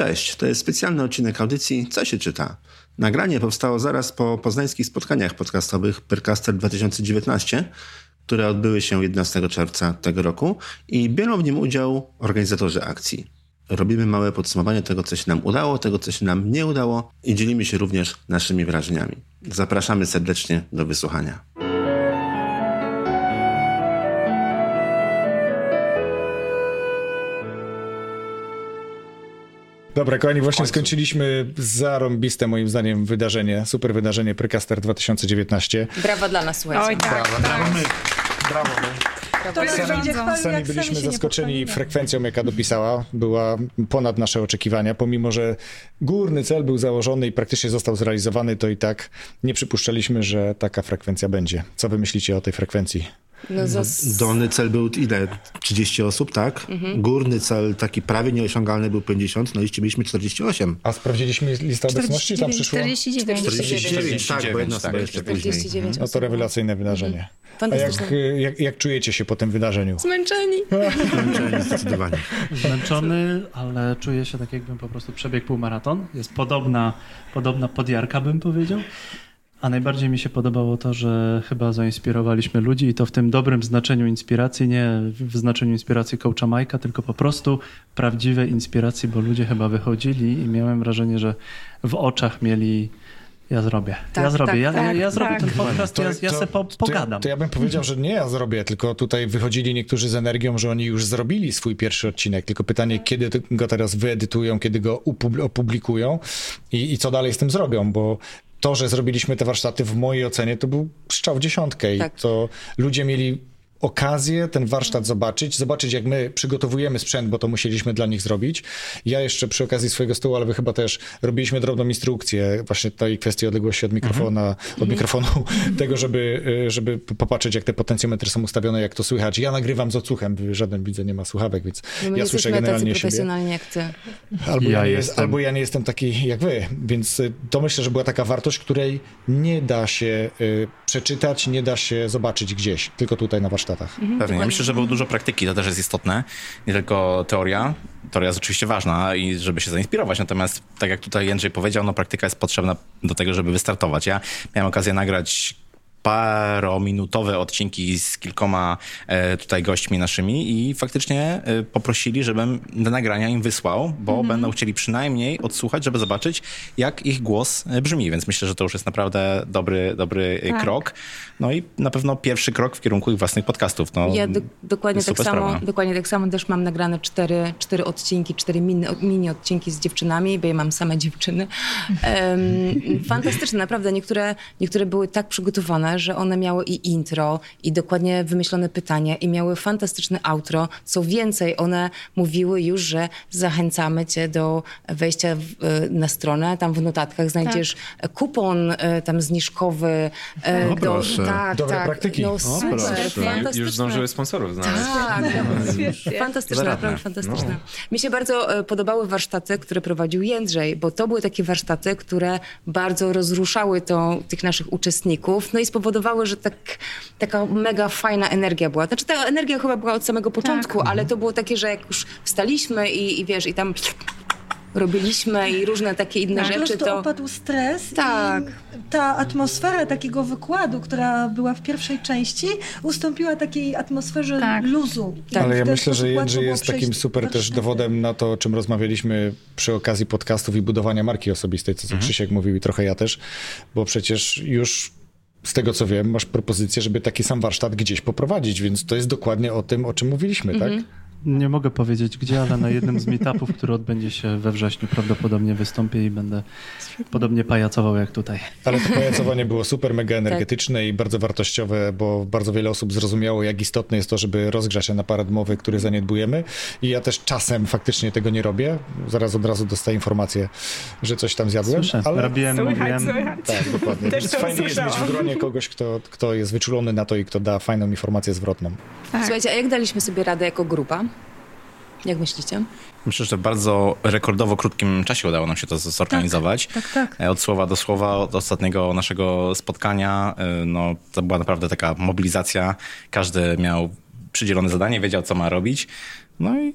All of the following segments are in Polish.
Cześć, to jest specjalny odcinek audycji Co się czyta? Nagranie powstało zaraz po poznańskich spotkaniach podcastowych Percaster 2019, które odbyły się 11 czerwca tego roku i biorą w nim udział organizatorzy akcji. Robimy małe podsumowanie tego, co się nam udało, tego, co się nam nie udało i dzielimy się również naszymi wrażeniami. Zapraszamy serdecznie do wysłuchania. Dobra, kochani, właśnie skończyliśmy zarąbiste moim zdaniem wydarzenie, super wydarzenie Precaster 2019. Brawa dla nas, słuchajcie. Oj, tak. Brawo, brawo my. Brawo my. To Sami jak byliśmy sami zaskoczeni frekwencją, jaka dopisała. Była ponad nasze oczekiwania. Pomimo, że górny cel był założony i praktycznie został zrealizowany, to i tak nie przypuszczaliśmy, że taka frekwencja będzie. Co wy myślicie o tej frekwencji? No, zas... Dolny cel był ile? 30 osób, tak? Górny cel taki prawie nieosiągalny był 50, no i mieliśmy 48. A sprawdziliśmy listę obecności? Tam 49, przyszło? 49. 49, tak, bo jedna tak, osoba jeszcze później. 49 No to rewelacyjne wydarzenie. A Fantastyczne. jak, y, jak, jak czujecie się po tym wydarzeniu? Zmęczeni. Zmęczeni Zdecydowanie. Zmęczony, ale czuję się tak, jakbym po prostu przebiegł półmaraton. Jest podobna, podobna podjarka, bym powiedział. A najbardziej mi się podobało to, że chyba zainspirowaliśmy ludzi i to w tym dobrym znaczeniu inspiracji, nie w znaczeniu inspiracji coacha Majka, tylko po prostu prawdziwej inspiracji, bo ludzie chyba wychodzili i miałem wrażenie, że w oczach mieli ja zrobię, ja Tak, zrobię, tak, ja, ja, tak, ja zrobię tak. ten podcast, ja, ja sobie po, to, pogadam. ja, to ja bym powiedział, że nie ja zrobię, tylko tutaj wychodzili niektórzy z energią, że oni już zrobili swój pierwszy odcinek, tylko pytanie, kiedy go teraz wyedytują, kiedy go opublikują i, i co dalej z tym zrobią, bo to, że zrobiliśmy te warsztaty w mojej ocenie to był strzał w dziesiątkę i Tak. to ludzie mieli okazję ten warsztat zobaczyć, zobaczyć jak my przygotowujemy sprzęt, bo to musieliśmy dla nich zrobić. Ja jeszcze przy okazji swojego stołu, ale wy chyba też robiliśmy drobną instrukcję właśnie tej kwestii odległości od mikrofona, od mikrofonu, tego, żeby, y, żeby popatrzeć jak te potencjometry są ustawione, jak to słychać. Ja nagrywam z odsłuchem, żaden widzę nie ma słuchawek, więc No my ja słyszę tacy generalnie siebie. profesjonalni jak ty. Albo ja, Ja nie jest, jestem. albo ja nie jestem taki jak wy, więc y, to myślę, że była taka wartość, której nie da się y, przeczytać, nie da się zobaczyć gdzieś, tylko tutaj na warsztatach. Mhm. Pewnie. Ja myślę, że było dużo praktyki, to też jest istotne. Nie tylko teoria. Teoria jest oczywiście ważna i żeby się zainspirować, natomiast tak jak tutaj Jędrzej powiedział, no praktyka jest potrzebna do tego, żeby wystartować. Ja miałem okazję nagrać parominutowe odcinki z kilkoma e, tutaj gośćmi naszymi i faktycznie e, poprosili, żebym te nagrania im wysłał, bo będą chcieli przynajmniej odsłuchać, żeby zobaczyć, jak ich głos e, brzmi, więc myślę, że to już jest naprawdę dobry, dobry Tak. krok. No i na pewno pierwszy krok w kierunku ich własnych podcastów. No, Ja do, dokładnie, tak samo, sprawa. dokładnie tak samo też mam nagrane cztery, cztery odcinki, cztery mini, mini odcinki z dziewczynami, bo ja mam same dziewczyny. Em, fantastyczne, naprawdę. Niektóre, niektóre były tak przygotowane, że one miały i intro, i dokładnie wymyślone pytania, i miały fantastyczne outro. Co więcej, one mówiły już, że zachęcamy cię do wejścia w, e, na stronę. Tam w notatkach znajdziesz kupon e, tam zniżkowy. e, O, do, proszę. tak, Dobre tak. praktyki. No O, super, proszę. fantastyczne. Już zdążyły sponsorów znaleźć. Tak, fantastyczne, naprawdę fantastyczne. Mi się bardzo podobały warsztaty, które prowadził Jędrzej, bo to były takie warsztaty, które bardzo rozruszały to, tych naszych uczestników, no i spowodowały, że tak, taka mega fajna energia była. Znaczy ta energia chyba była od samego początku, ale to było takie, że jak już wstaliśmy i, i wiesz, i tam robiliśmy i różne takie inne Po rzeczy, to... opadł stres Tak. i ta atmosfera takiego wykładu, która była w pierwszej części, ustąpiła takiej atmosferze Tak. luzu. Tak. Ale ja myślę, że Jędrzej jest takim super też dowodem na to, o czym rozmawialiśmy przy okazji podcastów i budowania marki osobistej, co, co Krzysiek mówił i trochę ja też, bo przecież już z tego co wiem, masz propozycję, żeby taki sam warsztat gdzieś poprowadzić, więc to jest dokładnie o tym, o czym mówiliśmy, tak? Nie mogę powiedzieć gdzie, ale na jednym z meetupów, który odbędzie się we wrześniu, prawdopodobnie wystąpię i będę podobnie pajacował jak tutaj. Ale to pajacowanie było super, mega energetyczne i bardzo wartościowe, bo bardzo wiele osób zrozumiało, jak istotne jest to, żeby rozgrzać ten aparat mowy, który zaniedbujemy. I ja też czasem faktycznie tego nie robię. Zaraz od razu dostaję informację, że coś tam zjadłem. Słyszę, ale... robiłem, mówiłem. Tak, dokładnie. Też Więc to fajnie jest mieć w gronie kogoś, kto, kto jest wyczulony na to i kto da fajną informację zwrotną. Tak. Słuchajcie, a jak daliśmy sobie radę jako grupa? Jak myślicie? Myślę, że w bardzo rekordowo krótkim czasie udało nam się to zorganizować. Tak, tak. E, Od słowa do słowa, od ostatniego naszego spotkania, e, no, to była naprawdę taka mobilizacja. Każdy miał przydzielone zadanie, wiedział, co ma robić. No i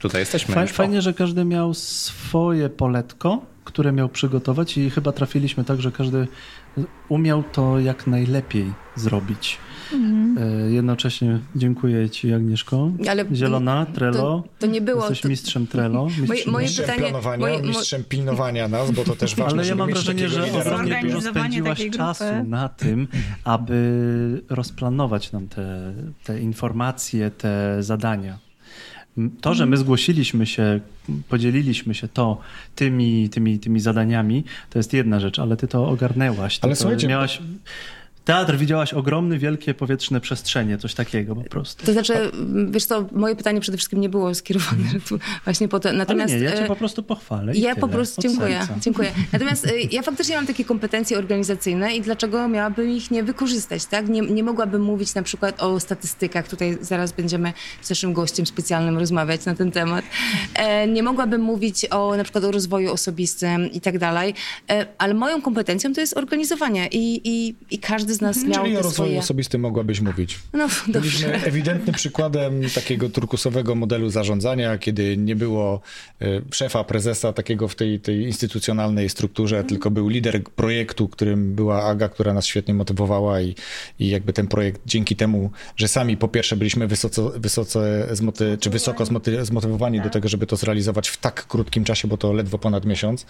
tutaj jesteśmy. Faj, fajnie, że każdy miał swoje poletko, które miał przygotować i chyba trafiliśmy tak, że każdy umiał to jak najlepiej zrobić. E, Jednocześnie dziękuję Ci, Agnieszko. Ale Zielona, Trello. to, to nie było. Jesteś To, mistrzem Trello. Mistrzem moje Mistrzem pytanie- planowania, moje- mo- mistrzem pilnowania nas, bo to też ważne, Ale ja mam wrażenie, że ogromnie dużo spędziłaś czasu na tym, aby rozplanować nam te, te informacje, te zadania. To, że my zgłosiliśmy się, podzieliliśmy się to tymi, tymi, tymi zadaniami, to jest jedna rzecz, ale ty to ogarnęłaś. Ty Ale to słuchajcie, miałaś... Teatr widziałaś ogromne, wielkie powietrzne przestrzenie, coś takiego po prostu. to znaczy, wiesz co, moje pytanie przede wszystkim nie było skierowane tu właśnie po to. Ale Natomiast nie, ja cię e, po prostu pochwalę. Ja po tyle, prostu od dziękuję, serca. dziękuję. Natomiast y, ja faktycznie mam takie kompetencje organizacyjne i dlaczego miałabym ich nie wykorzystać, tak? Nie, nie mogłabym mówić na przykład o statystykach, tutaj zaraz będziemy z naszym gościem specjalnym rozmawiać na ten temat. E, nie mogłabym mówić o na przykład o rozwoju osobistym i tak dalej, e, ale moją kompetencją to jest organizowanie i, i, i każdy z nas miał Mhm. Czyli o rozwoju swoje... osobistym mogłabyś mówić. No Byliśmy dobrze. ewidentnym przykładem takiego turkusowego modelu zarządzania, kiedy nie było e, szefa, prezesa takiego w tej, tej instytucjonalnej strukturze, tylko był lider projektu, którym była Aga, która nas świetnie motywowała i, i jakby ten projekt dzięki temu, że sami po pierwsze byliśmy wysoco, wysoce zmoty, czy wysoko zmoty, zmotywowani do tego, żeby to zrealizować w tak krótkim czasie, bo to ledwo ponad miesiąc.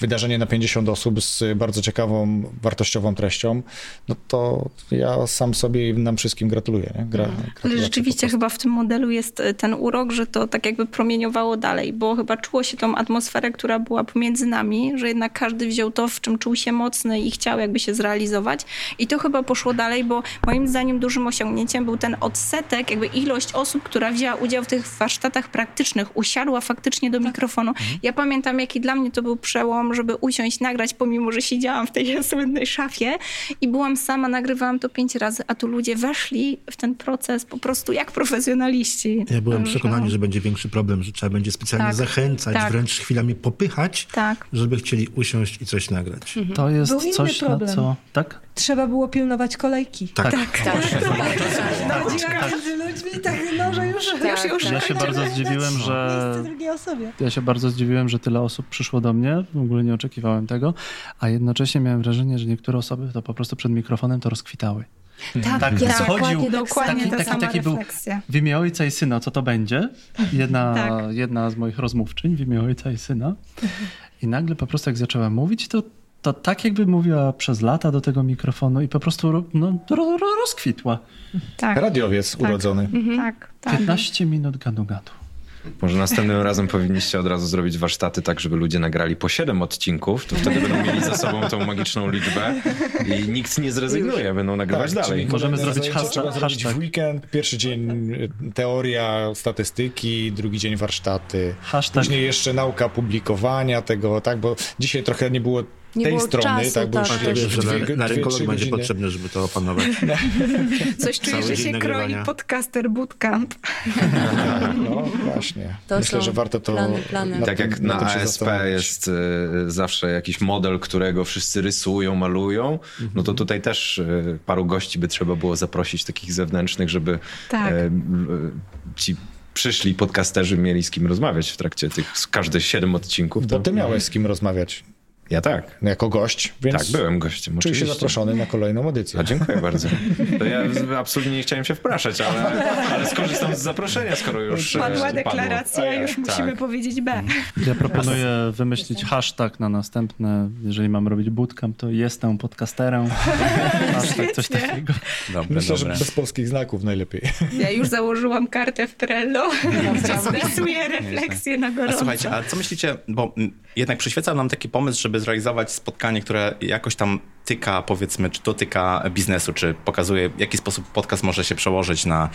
Wydarzenie na 50 osób z bardzo ciekawą, wartościową treścią, no to ja sam sobie i nam wszystkim gratuluję. Nie? Gra, Ale gratulacje rzeczywiście chyba w tym modelu jest e, ten urok, że to tak jakby promieniowało dalej, bo chyba czuło się tą atmosferę, która była pomiędzy nami, że jednak każdy wziął to, w czym czuł się mocny i chciał jakby się zrealizować. I to chyba poszło dalej, bo moim zdaniem dużym osiągnięciem był ten odsetek, jakby ilość osób, która wzięła udział w tych warsztatach praktycznych, usiadła faktycznie do mikrofonu. Ja pamiętam, jaki dla mnie to był przełom, żeby usiąść, nagrać, pomimo, że siedziałam w tej słynnej szafie i byłam sama, nagrywałam to pięć razy, a tu ludzie weszli w ten proces po prostu jak profesjonaliści. Ja byłem Że- przekonany, że będzie większy problem, że trzeba będzie specjalnie Tak, zachęcać, tak. wręcz chwilami popychać, Tak. żeby chcieli usiąść i coś nagrać. To jest Był inny coś, na co... Tak? Trzeba było pilnować kolejki. Tak. Chodziła między ludźmi tak, no, że już, Tak, już, już tak. Ja się tak, bardzo tak, zdziwiłem, że- Miejsce drugiej osobie. Ja się bardzo zdziwiłem, że tyle osób przyszło do mnie. W ogóle nie oczekiwałem tego. A jednocześnie miałem wrażenie, że niektóre osoby to po prostu przed mikrofonem to rozkwitały. Tak, Tak, ja schodził- dokładnie tak Dokładnie Taki- ta taki- sama taki był- refleksja. W imię ojca i syna, co to będzie? Jedna, Tak. jedna z moich rozmówczyń w imię ojca i syna. I nagle po prostu jak zaczęła mówić, to, to tak jakby mówiła przez lata do tego mikrofonu i po prostu ro- no, ro, ro, rozkwitła. Tak, Radiowiec urodzony. tak, tak. 15 minut gadu gadu. Może następnym razem powinniście od razu zrobić warsztaty tak, żeby ludzie nagrali po 7 odcinków, to wtedy będą mieli za sobą tą magiczną liczbę i nikt nie zrezygnuje, będą nagrywać Tak, dalej. Możemy zrobić hashtag- trzeba zrobić hashtag. w weekend. Pierwszy dzień y, teoria, statystyki, drugi dzień warsztaty. Hashtag Później jeszcze nauka publikowania tego, tak, bo dzisiaj trochę nie było Nie tej było strony, czasu, tak, bo tak. już dwie, na, na rynkolog będzie godziny. potrzebne, żeby to opanować. Coś czuję, że się kroi podcaster bootcamp. No właśnie. To Myślę, że warto to... plany, plany. Tak tym- jak na się ASP jest y, zawsze jakiś model, którego wszyscy rysują, malują, no to tutaj też y, paru gości by trzeba było zaprosić takich zewnętrznych, żeby Tak. y, ci przyszli podcasterzy mieli z kim rozmawiać w trakcie tych każde siedem odcinków. Bo To, ty miałeś z kim rozmawiać Ja tak. jako gość, więc Tak, byłem gościem. czuję się zaproszony na kolejną edycję. A dziękuję bardzo. To ja absolutnie nie chciałem się wpraszać, ale, ale skorzystam z zaproszenia, skoro już e, Padła padło. deklaracja, już musimy Tak. powiedzieć B. Ja proponuję wymyślić hashtag na następne, jeżeli mam robić bootcamp, to jestem podcasterem. Hashtag coś takiego. Dobre, Myślę, że dobre. bez polskich znaków najlepiej. Ja już założyłam kartę w Trello. Zapisuję refleksję na A gorąco. słuchajcie, a co myślicie, bo jednak przyświecał nam taki pomysł, żeby zrealizować spotkanie, które jakoś tam tyka, powiedzmy, czy dotyka biznesu, czy pokazuje, w jaki sposób podcast może się przełożyć na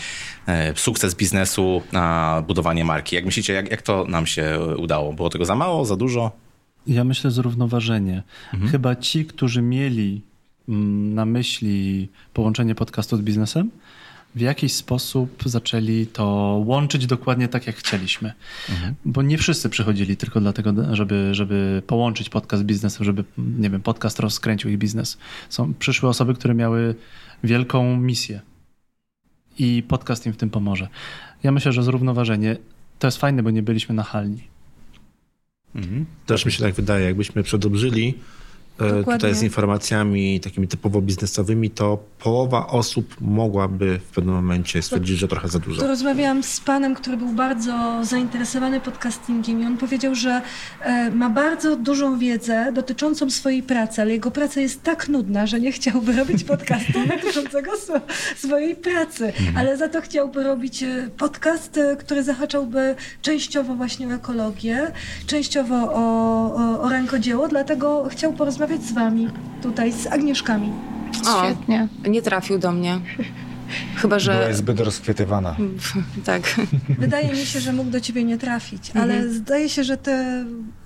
e, sukces biznesu, na budowanie marki. Jak myślicie, jak, jak to nam się udało? Było tego za mało, za dużo? Ja myślę zrównoważenie. Chyba ci, którzy mieli mm, na myśli połączenie podcastu z biznesem, w jakiś sposób zaczęli to łączyć dokładnie tak, jak chcieliśmy. Bo nie wszyscy przychodzili tylko dlatego, żeby, żeby połączyć podcast z biznesem, żeby, nie wiem, podcast rozkręcił ich biznes. Są, przyszły osoby, które miały wielką misję i podcast im w tym pomoże. Ja myślę, że zrównoważenie to jest fajne, bo nie byliśmy nachalni. Też mi się tak wydaje, jakbyśmy przedobrzyli Dokładnie. tutaj z informacjami takimi typowo biznesowymi, to połowa osób mogłaby w pewnym momencie stwierdzić, że trochę za dużo. To rozmawiałam z panem, który był bardzo zainteresowany podcastingiem i on powiedział, że e, ma bardzo dużą wiedzę dotyczącą swojej pracy, ale jego praca jest tak nudna, że nie chciałby robić podcastu dotyczącego swo- swojej pracy, ale za to chciałby robić e, podcast, e, który zahaczałby częściowo właśnie o ekologię, częściowo o, o, o rękodzieło, dlatego chciał porozmawiać z wami tutaj, z Agnieszkami. O, Świetnie. nie trafił do mnie. Chyba, że... Była zbyt rozchwytywana. Tak. Wydaje mi się, że mógł do ciebie nie trafić, ale zdaje się, że ty,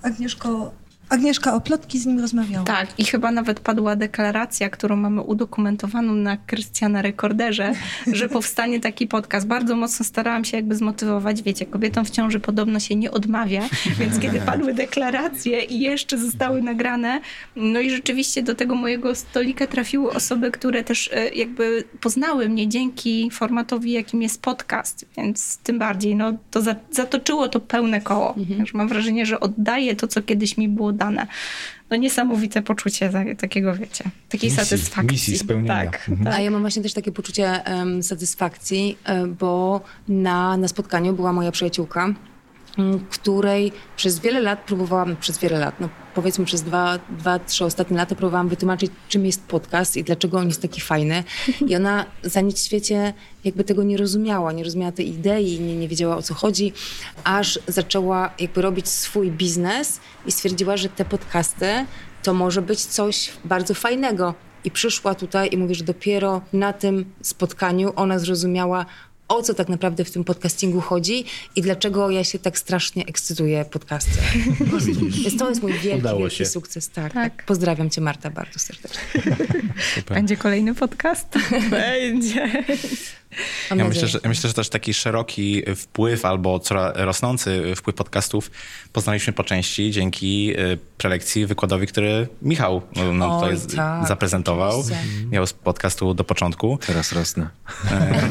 Agnieszko, Agnieszka o plotki z nim rozmawiała. Tak, i chyba nawet padła deklaracja, którą mamy udokumentowaną na Krystiana Rekorderze, że powstanie taki podcast. Bardzo mocno starałam się jakby zmotywować. Wiecie, kobietom w ciąży podobno się nie odmawia, więc kiedy padły deklaracje i jeszcze zostały nagrane, no i rzeczywiście do tego mojego stolika trafiły osoby, które też e, jakby poznały mnie dzięki formatowi, jakim jest podcast, więc tym bardziej, no to za, zatoczyło to pełne koło. Już mam wrażenie, że oddaję to, co kiedyś mi było dane. No niesamowite poczucie takiego, wiecie, takiej Misji, satysfakcji. misji spełnienia. Tak, Mhm. A tak. ja mam właśnie też takie poczucie em, satysfakcji, e, bo na, na spotkaniu była moja przyjaciółka, której przez wiele lat próbowałam, przez wiele lat, no powiedzmy przez dwa, dwa, trzy ostatnie lata próbowałam wytłumaczyć, czym jest podcast i dlaczego on jest taki fajny. I ona za nic w świecie jakby tego nie rozumiała, nie rozumiała tej idei, nie, nie wiedziała o co chodzi, aż zaczęła jakby robić swój biznes i stwierdziła, że te podcasty to może być coś bardzo fajnego. I przyszła tutaj i mówi, że dopiero na tym spotkaniu ona zrozumiała, o co tak naprawdę w tym podcastingu chodzi i dlaczego ja się tak strasznie ekscytuję podcastem. Więc to jest mój wielki, Udało wielki się. sukces. Tak, Tak. tak. Pozdrawiam cię Marta bardzo serdecznie. Będzie kolejny podcast? Będzie. Ja myślę, że, ja myślę, że też taki szeroki wpływ albo coraz rosnący wpływ podcastów poznaliśmy po części dzięki y, prelekcji, wykładowi, który Michał no, nam Oj, tutaj z- tak, zaprezentował. oczywiście. Miał z podcastu do początku. Teraz rosnę. E,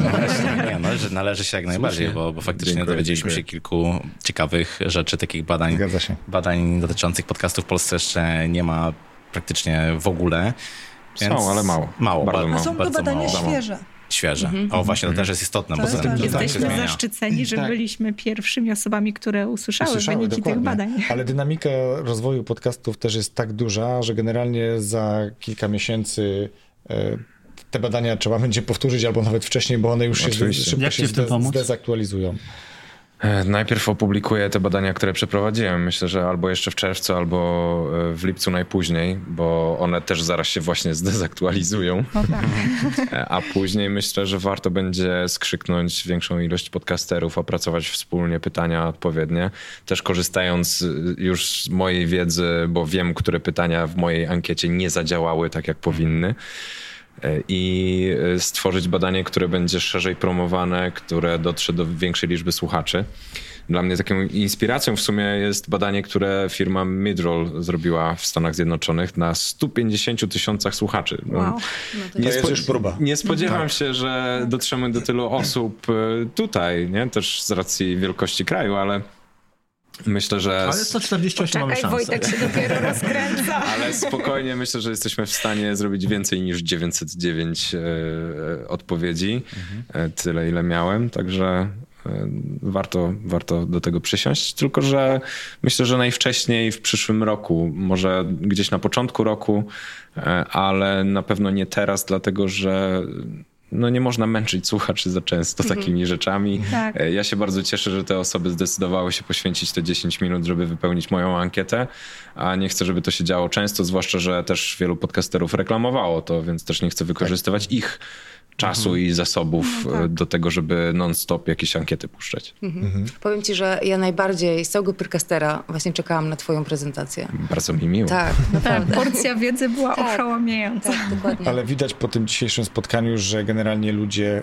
no nie, należy, należy się jak najbardziej, bo, bo faktycznie Dziękuję, dowiedzieliśmy dziękuję. się kilku ciekawych rzeczy, takich badań, badań dotyczących podcastów w Polsce jeszcze nie ma praktycznie w ogóle. Są, ale mało. Mało, Bardzo ba- A mało. są to bardzo badania mało. świeże. Świeże. O, właśnie, to też jest istotne, To bo to tak się Jesteśmy zmienia. zaszczyceni, że Tak. byliśmy pierwszymi osobami, które usłyszały, Słyszały, wyniki tych dokładnie. badań. Ale dynamika rozwoju podcastów też jest tak duża, że generalnie za kilka miesięcy e, te badania trzeba będzie powtórzyć, albo nawet wcześniej, bo one już się Oczywiście. szybko Jak się zdezaktualizują. E, Najpierw opublikuję te badania, które przeprowadziłem. Myślę, że albo jeszcze w czerwcu, albo e, w lipcu najpóźniej, bo one też zaraz się właśnie zdezaktualizują. No tak. E, A później myślę, że warto będzie skrzyknąć większą ilość podcasterów, opracować wspólnie pytania odpowiednie. Też korzystając już z mojej wiedzy, bo wiem, które pytania w mojej ankiecie nie zadziałały tak, jak powinny. E, I e, stworzyć badanie, które będzie szerzej promowane, które dotrze do większej liczby słuchaczy. Dla mnie taką inspiracją w sumie jest badanie, które firma Midroll zrobiła w Stanach Zjednoczonych na 150 tysiącach słuchaczy. No, Wow. To jest już próba. nie spodziewam się, że dotrzemy do tylu osób e, tutaj, nie? też z racji wielkości kraju, ale myślę, że. Ale 148 mamy Czekaj, szansę. Wojtek się dopiero rozkręca. Ale spokojnie myślę, że jesteśmy w stanie zrobić więcej niż 909 e, e, odpowiedzi. E, tyle, ile miałem, także e, warto, warto do tego przysiąść. Tylko, że myślę, że najwcześniej w przyszłym roku, może gdzieś na początku roku, e, ale na pewno nie teraz, dlatego że no nie można męczyć słuchaczy za często takimi rzeczami. Tak. E, Ja się bardzo cieszę, że te osoby zdecydowały się poświęcić te 10 minut, żeby wypełnić moją ankietę, a nie chcę, żeby to się działo często, zwłaszcza, że też wielu podcasterów reklamowało to, więc też nie chcę wykorzystywać ich czasu i zasobów e, do tego, żeby non-stop jakieś ankiety puszczać. Powiem ci, że ja najbardziej z całego Pyrkastera właśnie czekałam na twoją prezentację. Bardzo mi miło. Tak, Tak, naprawdę. porcja wiedzy była Tak. oszałamiająca. Tak, dokładnie. Ale widać po tym dzisiejszym spotkaniu, że generalnie ludzie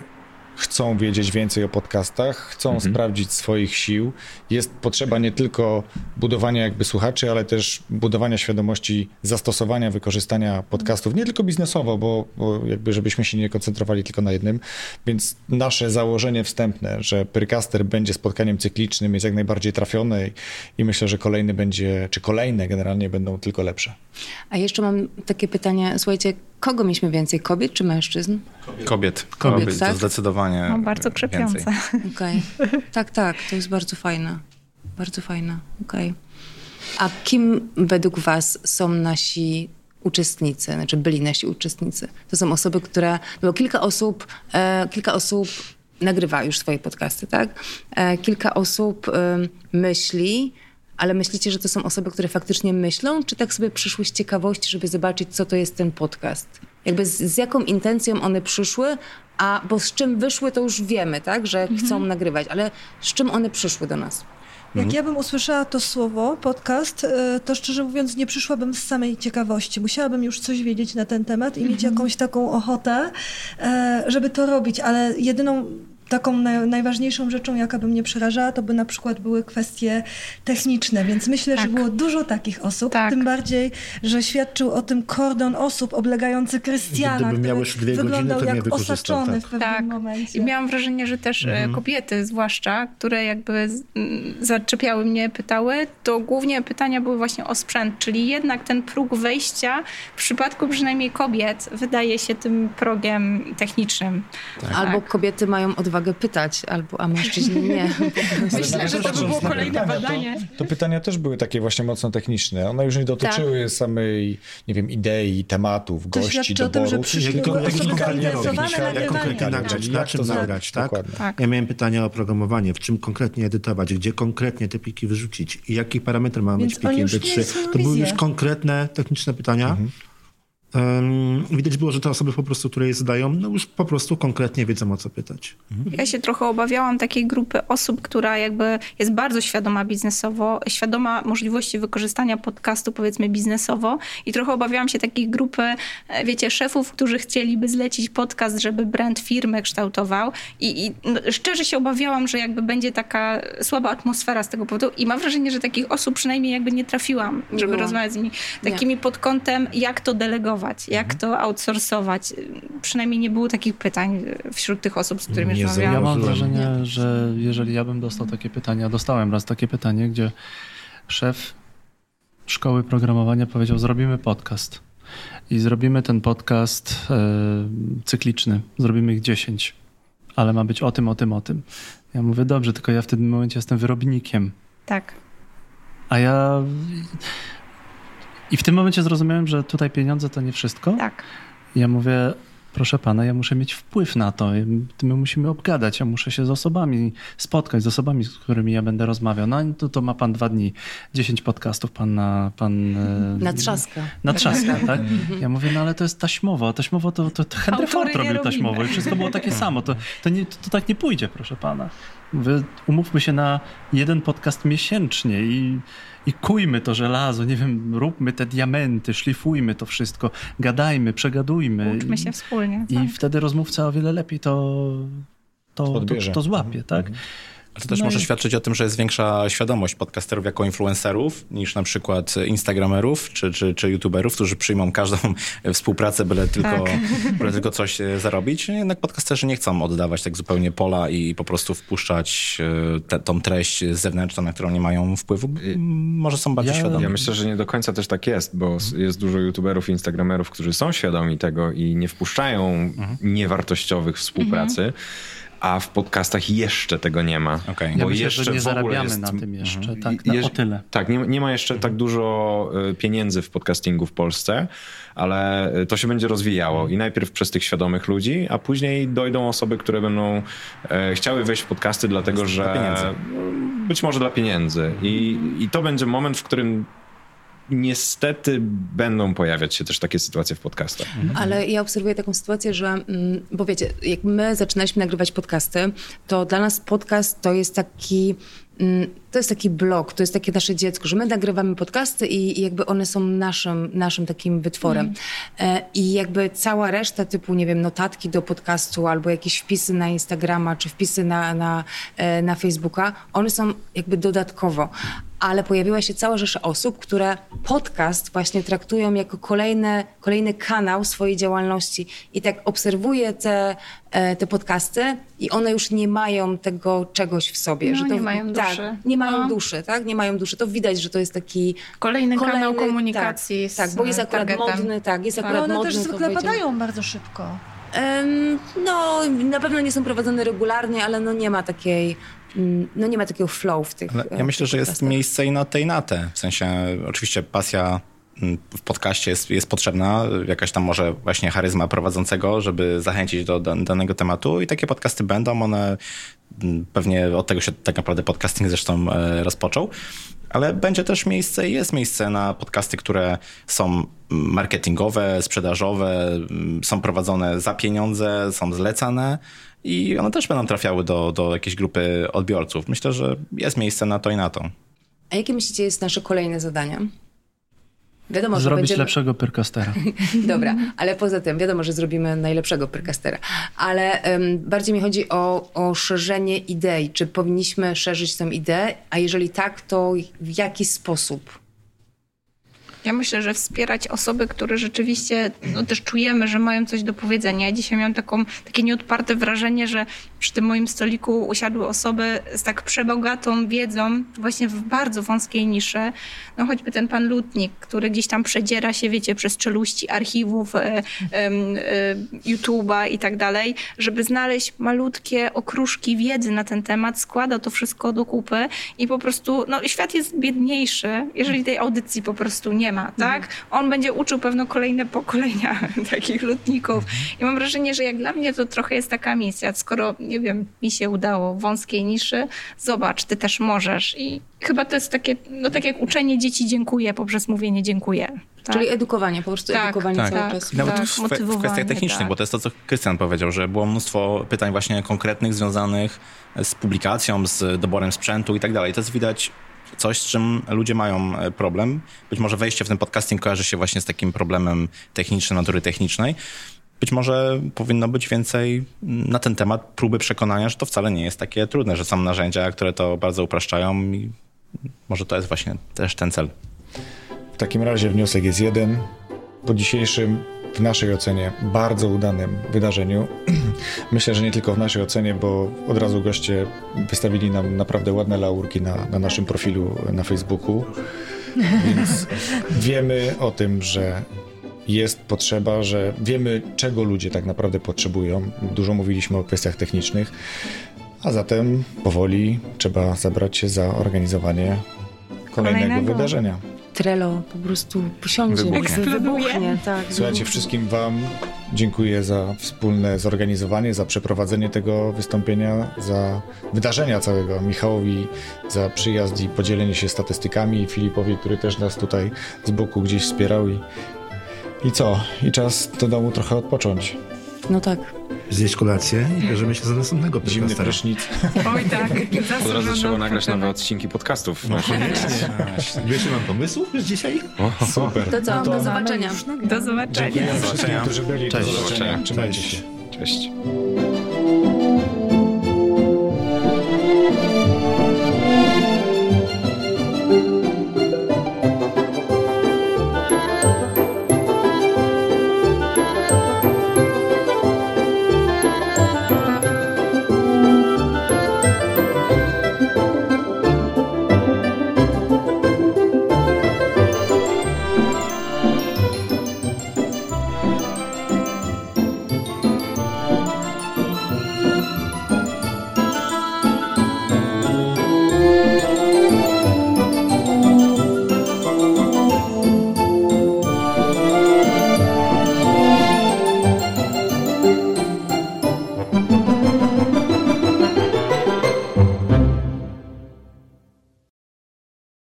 chcą wiedzieć więcej o podcastach, chcą sprawdzić swoich sił. Jest potrzeba nie tylko budowania jakby słuchaczy, ale też budowania świadomości zastosowania, wykorzystania podcastów, nie tylko biznesowo, bo, bo jakby żebyśmy się nie koncentrowali tylko na jednym. Więc nasze założenie wstępne, że Pyrcaster będzie spotkaniem cyklicznym jest jak najbardziej trafione i, i myślę, że kolejny będzie, czy kolejne generalnie będą tylko lepsze. A jeszcze mam takie pytanie, słuchajcie, kogo mieliśmy więcej, kobiet czy mężczyzn? Kobiet. Kobiet, tak? To zdecydowanie No, bardzo krzepiące. Okej. Tak, tak, to jest bardzo fajne. Bardzo fajne, okej. A kim według was są nasi uczestnicy, znaczy byli nasi uczestnicy? To są osoby, które, no bo kilka osób, e, kilka osób nagrywa już swoje podcasty, tak? E, kilka osób e, myśli, ale myślicie, że to są osoby, które faktycznie myślą, czy tak sobie przyszły z ciekawości, żeby zobaczyć, co to jest ten podcast? Jakby z, z jaką intencją one przyszły, a bo z czym wyszły, to już wiemy, tak? Że chcą nagrywać, ale z czym one przyszły do nas? Jak ja bym usłyszała to słowo, podcast, y, to szczerze mówiąc nie przyszłabym z samej ciekawości. Musiałabym już coś wiedzieć na ten temat i mieć jakąś taką ochotę, e, żeby to robić, ale jedyną taką naj, najważniejszą rzeczą, jaka by mnie przerażała, to by na przykład były kwestie techniczne, więc myślę, że Tak. było dużo takich osób, Tak. tym bardziej, że świadczył o tym kordon osób oblegający Krystiana, Gdyby który miał dwie godziny, wyglądał to nie jak osaczony tak. w pewnym Tak. momencie. I miałam wrażenie, że też e, kobiety zwłaszcza, które jakby z- m, zaczepiały mnie, pytały, to głównie pytania były właśnie o sprzęt, czyli jednak ten próg wejścia w przypadku przynajmniej kobiet wydaje się tym progiem technicznym. Albo kobiety mają odwagę pytać, albo, a mężczyźni nie. Myślę, że to by było kolejne pytania, badanie. To, to pytania też były takie właśnie mocno techniczne. One już nie dotyczyły samej, nie wiem, idei, tematów, To gości, świadczy o tym, że doboru. przyszły tylko osoby jak konkretnie nagrać, na jak czym to nagrać, tak? Tak. Ja miałem pytania o programowanie, w czym konkretnie edytować, gdzie konkretnie te pliki wyrzucić i jaki parametr ma mieć pliki oni już MP3. mieli swoją To były już konkretne techniczne pytania. Em, widać było, że te osoby po prostu, które je zadają, no już po prostu konkretnie wiedzą o co pytać. Ja się trochę obawiałam takiej grupy osób, która jakby jest bardzo świadoma biznesowo, świadoma możliwości wykorzystania podcastu powiedzmy biznesowo. I trochę obawiałam się takiej grupy, e, wiecie, szefów, którzy chcieliby zlecić podcast, żeby brand firmy kształtował. I, i no, szczerze się obawiałam, że jakby będzie taka słaba atmosfera z tego powodu. I mam wrażenie, że takich osób przynajmniej jakby nie trafiłam, Nie żeby rozmawiać z nimi takimi pod kątem, jak to delegować, jak to outsourcować. Przynajmniej nie było takich pytań wśród tych osób, z którymi Nie rozmawiałam. Ja mam wrażenie, że jeżeli ja bym dostał takie pytanie, a dostałem raz takie pytanie, gdzie szef szkoły programowania powiedział: Zrobimy podcast. I zrobimy ten podcast e, cykliczny. Zrobimy ich 10, ale ma być o tym, o tym, o tym. Ja mówię: Dobrze, tylko ja w tym momencie jestem wyrobnikiem. Tak. A ja. I w tym momencie zrozumiałem, że tutaj pieniądze to nie wszystko. Tak. Ja mówię, proszę pana, ja muszę mieć wpływ na to. My musimy obgadać, ja muszę się z osobami spotkać, z osobami, z którymi ja będę rozmawiał. No to, to ma pan dwa dni, 10 podcastów pan na... Pan, e, Na trzaska. na trzaska, tak? Ja mówię, no ale to jest taśmowo, a taśmowo to, to, to Henry Ford robił taśmowo i wszystko było takie samo. To, to, nie, to, to tak nie pójdzie, proszę pana. Umówmy się na jeden podcast miesięcznie i, i kujmy to żelazo, nie wiem, róbmy te diamenty, szlifujmy to wszystko, gadajmy, przegadujmy. Uczmy I- się wspólnie. I tak. wtedy rozmówca o wiele lepiej to, to, to, to złapie, tak? Ale to też No może i- świadczyć o tym, że jest większa świadomość podcasterów jako influencerów niż na przykład instagramerów czy, czy, czy youtuberów, którzy przyjmą każdą współpracę, byle tylko, byle tylko coś e, zarobić. Jednak podcasterzy nie chcą oddawać tak zupełnie pola i po prostu wpuszczać e, te, tą treść zewnętrzną, na którą nie mają wpływu. M, Może są bardziej Ja- świadomi. Ja myślę, że nie do końca też tak jest, bo s- jest dużo youtuberów i instagramerów, którzy są świadomi tego i nie wpuszczają niewartościowych współpracy, a w podcastach jeszcze tego nie ma. Okej. Ja Bo myślę, jeszcze że nie zarabiamy jest- na tym jeszcze, Mhm. tak, I- na, jeż- o tyle. Tak, nie, nie ma jeszcze tak dużo e, pieniędzy w podcastingu w Polsce, ale e, to się będzie rozwijało i najpierw przez tych świadomych ludzi, a później dojdą osoby, które będą e, chciały wejść w podcasty, dlatego że pieniędzy. Być może dla pieniędzy. I, I to będzie moment, w którym niestety będą pojawiać się też takie sytuacje w podcastach. Ale ja obserwuję taką sytuację, że, mm, bo wiecie, jak my zaczynaliśmy nagrywać podcasty, to dla nas podcast to jest taki mm, to jest taki blog, to jest takie nasze dziecko, że my nagrywamy podcasty i, i jakby one są naszym, naszym takim wytworem. E, I jakby cała reszta typu, nie wiem, notatki do podcastu albo jakieś wpisy na Instagrama czy wpisy na, na, e, na Facebooka, one są jakby dodatkowo. Ale pojawiła się cała rzesza osób, które podcast właśnie traktują jako kolejne, kolejny kanał swojej działalności. I tak obserwuję te, e, te podcasty i one już nie mają tego czegoś w sobie. No, że to, nie mają tak, duszy. nie mają No. duszy, tak? Nie mają duszy. To widać, że to jest taki Kolejny kanał komunikacji Tak, z tak bo jest akurat targetem. modny, tak, jest Tak. akurat Ale one modny. też zwykle padają bardzo szybko. No, na pewno nie są prowadzone regularnie, ale no nie ma takiej, no nie ma takiego flow w tych Ale e, ja myślę, tych że jest miejsce i na te i na te. W sensie oczywiście pasja mm, w podcaście jest, jest potrzebna, jakaś tam może właśnie charyzma prowadzącego, żeby zachęcić do dan- danego tematu i takie podcasty będą, one mm, pewnie od tego się tak naprawdę podcasting zresztą e, rozpoczął. Ale będzie też miejsce, jest miejsce na podcasty, które są marketingowe, sprzedażowe, mm, są prowadzone za pieniądze, są zlecane i one też będą trafiały do, do jakiejś grupy odbiorców. Myślę, że jest miejsce na to i na to. A jakie myślicie jest nasze kolejne zadanie? Wiadomo, że Zrobić będziemy... lepszego pyrkastera. Dobra, ale poza tym wiadomo, że zrobimy najlepszego pyrkastera. Ale em, bardziej mi chodzi o, o szerzenie idei. Czy powinniśmy szerzyć tę ideę? A jeżeli tak, to w jaki sposób? Ja myślę, że wspierać osoby, które rzeczywiście no, też czujemy, że mają coś do powiedzenia. Ja dzisiaj miałam taką, takie nieodparte wrażenie, że przy tym moim stoliku usiadły osoby z tak przebogatą wiedzą, właśnie w bardzo wąskiej niszy. No choćby ten pan Lutnik, który gdzieś tam przedziera się, wiecie, przez czeluści archiwów, e, e, YouTube'a i tak dalej, żeby znaleźć malutkie okruszki wiedzy na ten temat, składa to wszystko do kupy i po prostu, no świat jest biedniejszy, jeżeli tej audycji po prostu nie ma, tak? On będzie uczył pewno kolejne pokolenia takich lutników. I mam wrażenie, że jak dla mnie to trochę jest taka misja. Skoro, nie wiem, mi się udało wąskiej niszy, zobacz, ty też możesz. I chyba to jest takie, no tak jak uczenie dzieci dziękuję poprzez mówienie dziękuję. Tak? Czyli edukowanie, po prostu Tak, edukowanie tak. cały tak. czas. I Nawet Tak, w, w kwestiach technicznych, tak. bo to jest to, co Krystian powiedział, że było mnóstwo pytań właśnie konkretnych, związanych z publikacją, z doborem sprzętu i tak dalej. To jest widać coś, z czym ludzie mają e, problem. Być może wejście w ten podcasting kojarzy się właśnie z takim problemem technicznym, natury technicznej. Być może powinno być więcej na ten temat próby przekonania, że to wcale nie jest takie trudne, że są narzędzia, które to bardzo upraszczają i może to jest właśnie też ten cel. W takim razie wniosek jest jeden. Po dzisiejszym, w naszej ocenie, bardzo udanym wydarzeniu, myślę, że nie tylko w naszej ocenie, bo od razu goście wystawili nam naprawdę ładne laurki na, na naszym profilu na Facebooku, więc wiemy o tym, że jest potrzeba, że wiemy, czego ludzie tak naprawdę potrzebują. Dużo mówiliśmy o kwestiach technicznych, a zatem powoli trzeba zabrać się za organizowanie kolejnego, Kolejnego. wydarzenia. Trello po prostu posiądzie, Wybuchnie. wy- wybuchnie. Tak, Słuchajcie, wszystkim Wam dziękuję za wspólne zorganizowanie, za przeprowadzenie tego wystąpienia, za wydarzenia całego. Michałowi za przyjazd i podzielenie się statystykami, i Filipowi, który też nas tutaj z boku gdzieś wspierał. I, i co? I czas do domu trochę odpocząć. No tak. Zjeść kolację i bierzemy się za następnego podcastera. Zimny prysznic. Oj tak. Od razu trzeba nagrać nowe odcinki podcastów. No koniecznie. Wiecie, mam pomysł już dzisiaj? O, super. To co? No do zobaczenia. Do zobaczenia. Dziękuję wszystkim, którzy byli. Cześć. Do zobaczenia. Trzymajcie się. Cześć. Cześć.